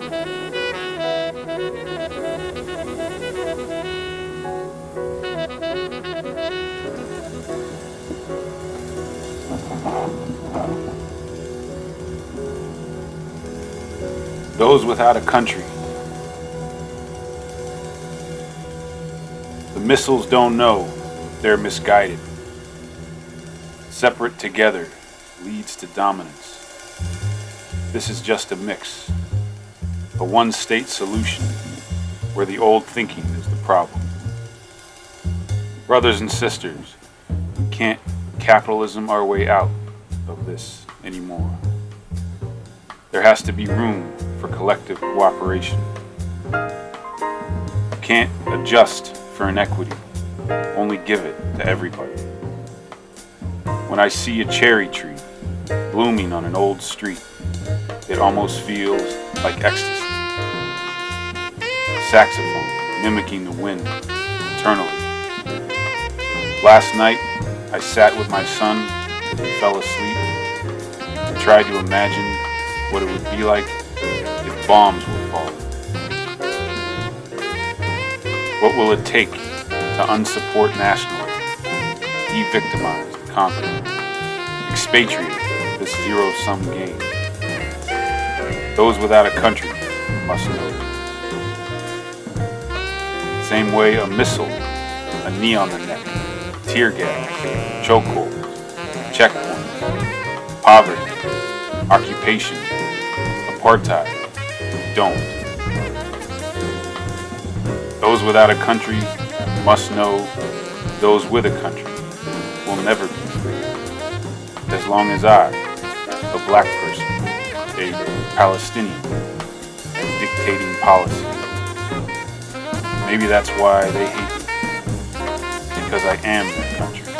Those without a country. The missiles don't know, they're misguided. Separate together leads to dominance. This is just a mix, a one state solution where the old thinking is the problem. Brothers and sisters, we can't capitalism our way out of this anymore. There has to be room for collective cooperation. You can't adjust for inequity, only give it to everybody. When I see a cherry tree blooming on an old street, it almost feels like ecstasy. Saxophone mimicking the wind eternally. Last night, I sat with my son and fell asleep and tried to imagine what it would be like if bombs were falling? What will it take to unsupport nationalism, de-victimize the expatriate this zero-sum game? Those without a country must know. Same way a missile, a knee on the neck, tear gas, chokehold, checkpoints, poverty, occupation, apartheid, don't. Those without a country must know those with a country will never be free. As long as I, a black person, a Palestinian, am dictating policy. Maybe that's why they hate me. Because I am their country.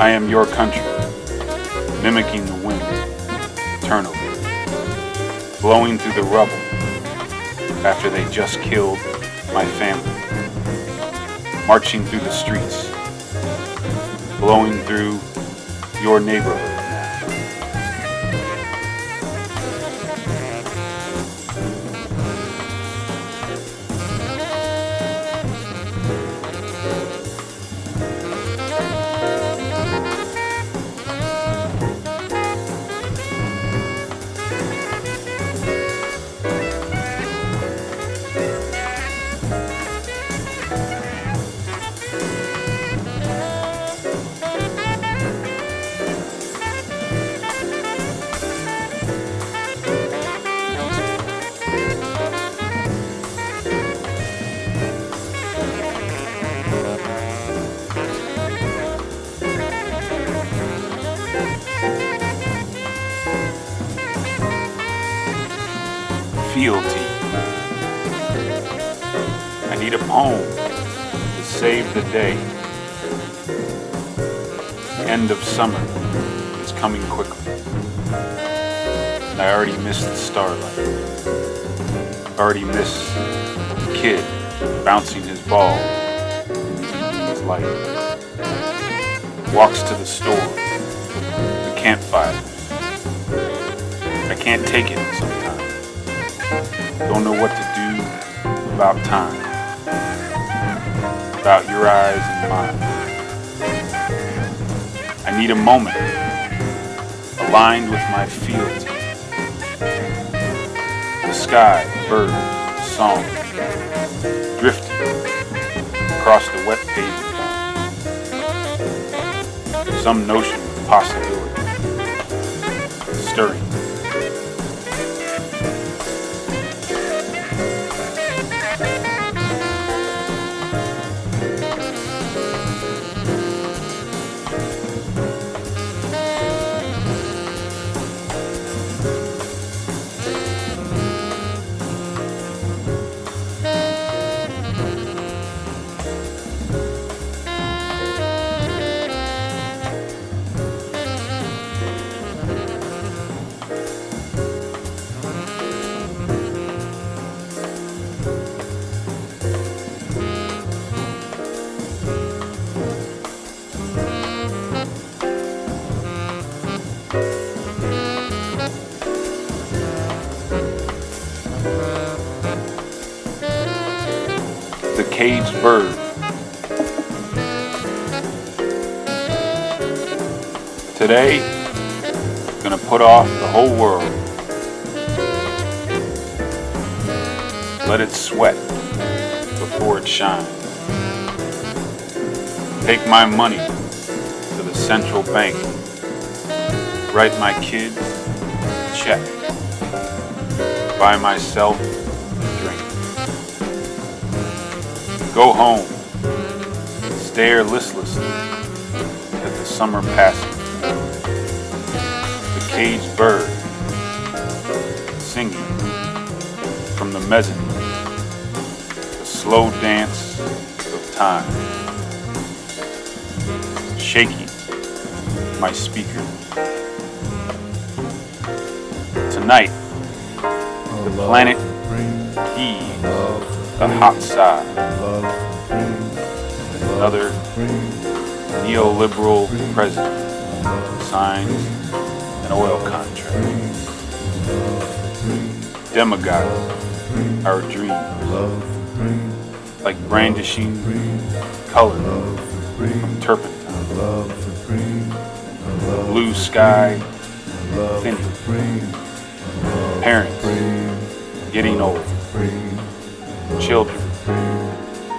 I am your country, mimicking the wind eternally blowing through the rubble after they just killed my family, marching through the streets, blowing through your neighborhood. The end of summer is coming quickly. I already miss the starlight. Already miss the kid bouncing his ball in his light. Walks to the store, the campfire. I can't take it sometimes. Don't know what to do about time, about your eyes and mine. I need a moment aligned with my fealty. The sky, bird, song, drifting across the wet pavement. Some notion of possibility, stirring. Bird. Today, I'm gonna put off the whole world. Let it sweat before it shines. Take my money to the central bank. Write my kids a check. Buy myself Go home. Stare listlessly at the summer passing. The caged bird singing from the mezzanine. The slow dance of time. Shaking my speaker. Tonight, the planet heaves the hot side. Another neoliberal president signs an oil contract. Demagogue our dreams, like brandishing color from turpentine. Blue sky thinning. Parents getting old. Children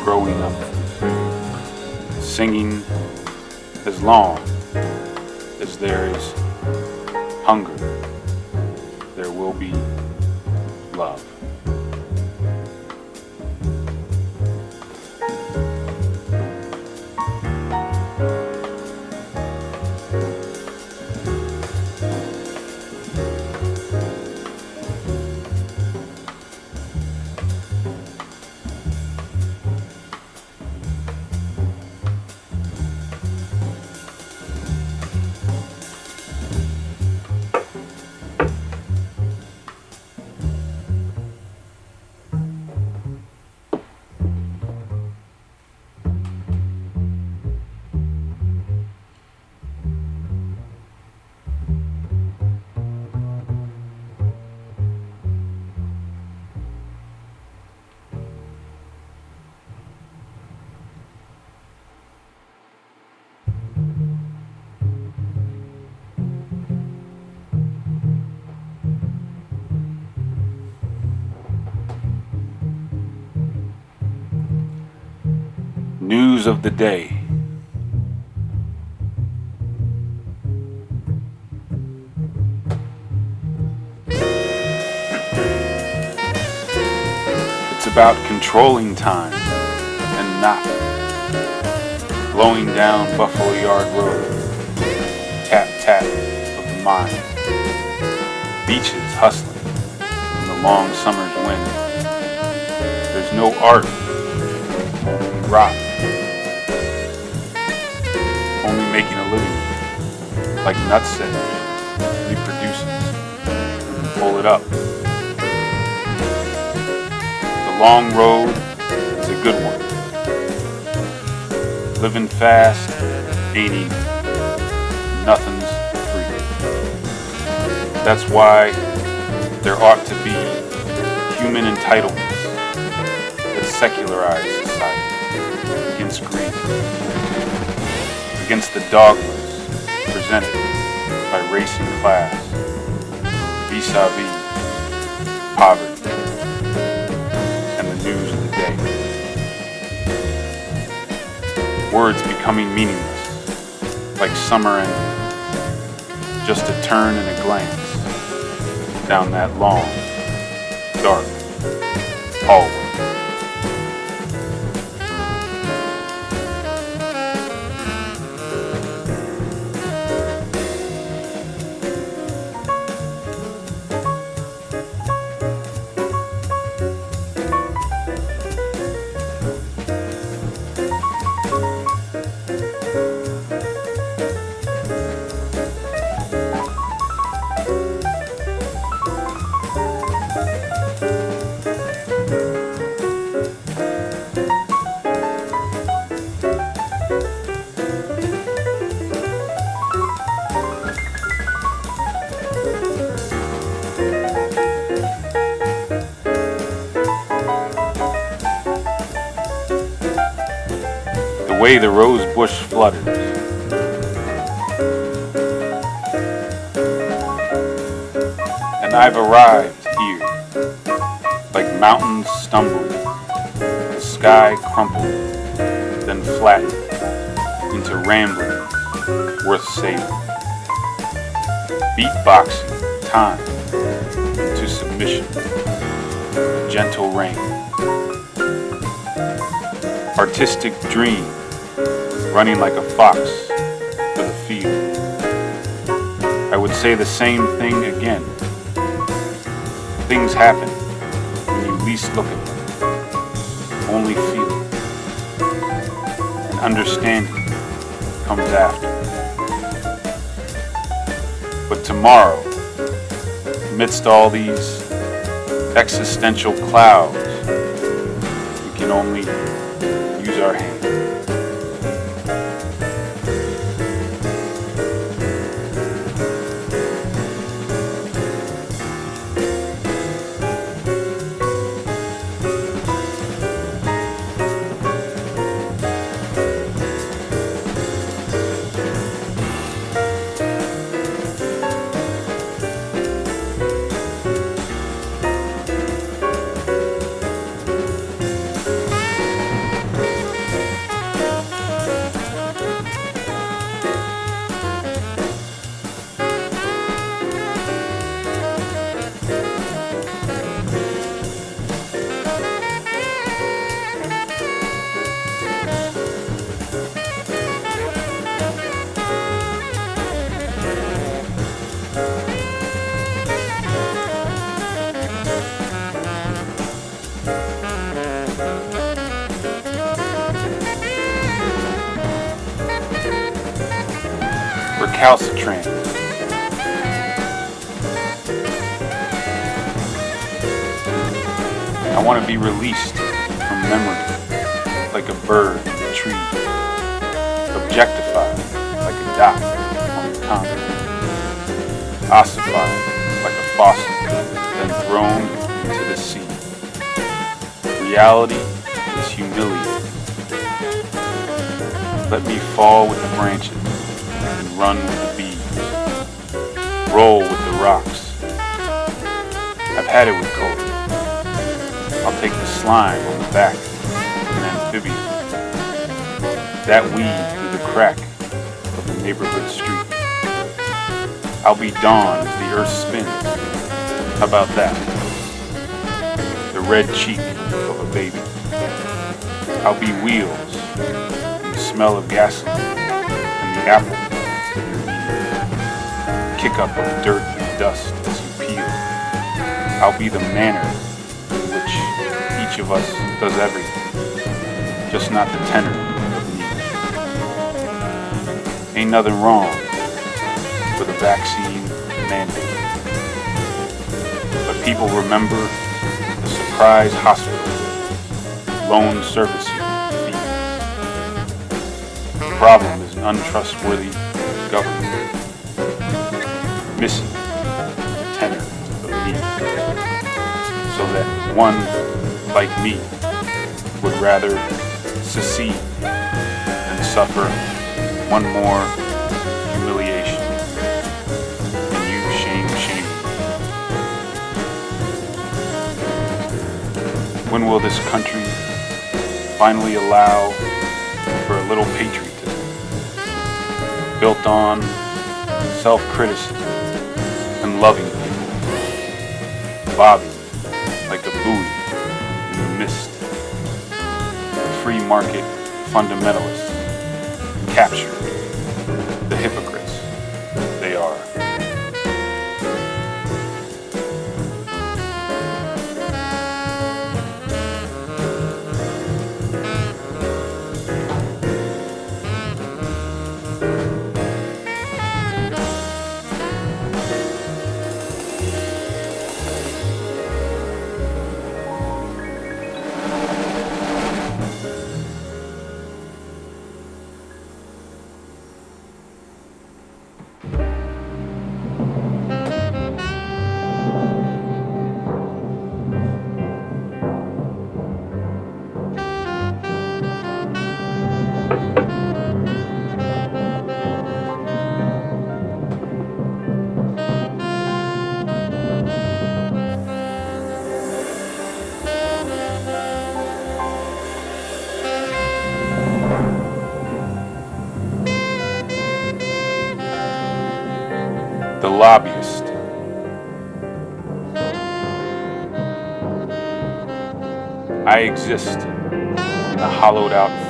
growing up. Singing as long as there is hunger, there will be love. Of the day. It's about controlling time and not blowing down Buffalo Yard Road. Tap tap of the mind. Beaches hustling in the long summer's wind. There's no art, rock. Only making a living. Like Nutset reproduces. Pull it up. The long road is a good one. Living fast ain't easy. Nothing's free. That's why there ought to be human entitlements that secularize society against greed, against the dogmas presented by race and class, vis-a-vis poverty and the news of the day. Words becoming meaningless, like summer ending, just a turn and a glance down that long, dark hallway. The rose bush flutters. And I've arrived here, like mountains stumbling, the sky crumpled, then flattened into rambling, worth saving. Beatboxing time to submission, gentle rain artistic dream, running like a fox for the field. I would say the same thing again. Things happen when you least look at them, only feel. And understanding comes after. But tomorrow, amidst all these existential clouds, we can only use our hands. Bird in a tree, objectified like a dot on the concrete, ossified like a fossil, then thrown into the sea. Reality is humiliating. Let me fall with the branches and run with the bees, roll with the rocks. I've had it with Cody. I'll take the slime on the back that weed through the crack of the neighborhood street. I'll be dawn as the earth spins. How about that? The red cheek of a baby. I'll be wheels and the smell of gasoline and the apple in your ear. kick up of dirt and dust as you peel. I'll be the manner in which each of us does everything, just not the tenor. Ain't nothing wrong with a vaccine mandate. But people remember the surprise hospital, loan servicing fees. The problem is an untrustworthy government missing the tenor of need, so that one like me would rather secede than suffer one more humiliation and you shame shame. When will this country finally allow for a little patriotism built on self-criticism and loving people, bobbing like a buoy in the mist. Free market fundamentalists capture The lobbyist. I exist in a hollowed out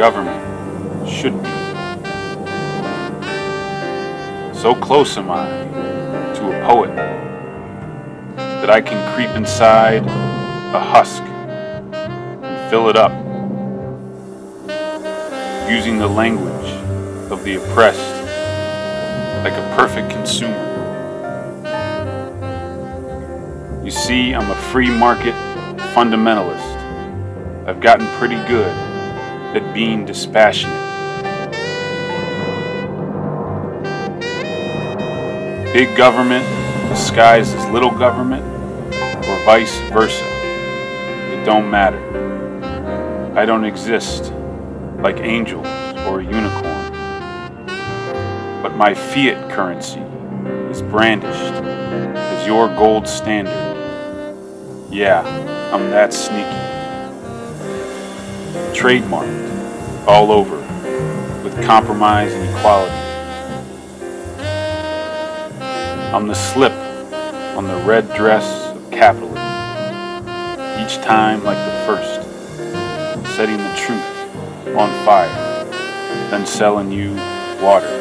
government should be. So close am I to a poet that I can creep inside a husk and fill it up, using the language of the oppressed like a perfect consumer. You see, I'm a free market fundamentalist. I've gotten pretty good at being dispassionate. Big government disguised as little government, or vice versa. It don't matter. I don't exist like angels or a unicorn. But my fiat currency is brandished as your gold standard. Yeah, I'm that sneaky. Trademarked all over with compromise and equality. I'm the slip on the red dress of capitalism. Each time like the first, setting the truth on fire, then selling you water.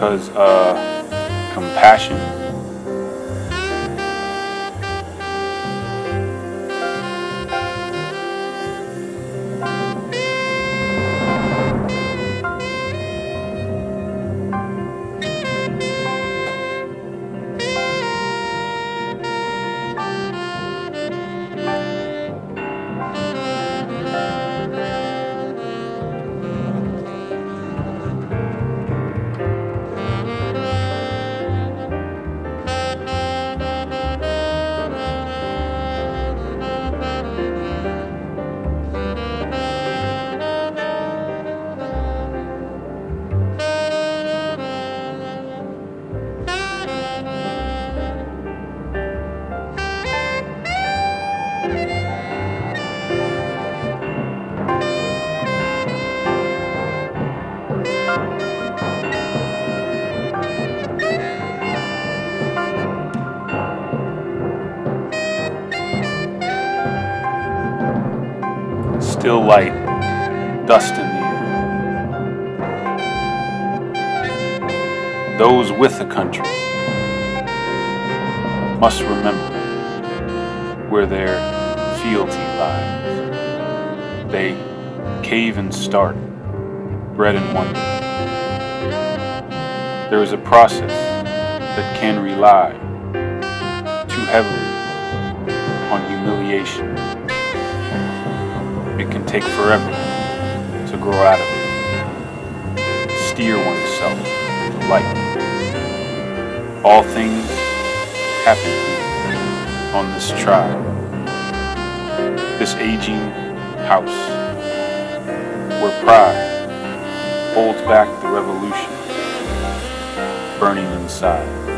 Cause, uh, compassion still light, dust in the air. Those with the country must remember where their fealty lies. They cave and start, bread and wonder. There is a process that can rely too heavily on humiliation. It can take forever to grow out of it. Steer oneself to light. All things happen on this tribe, this aging house, where pride holds back the revolution burning inside.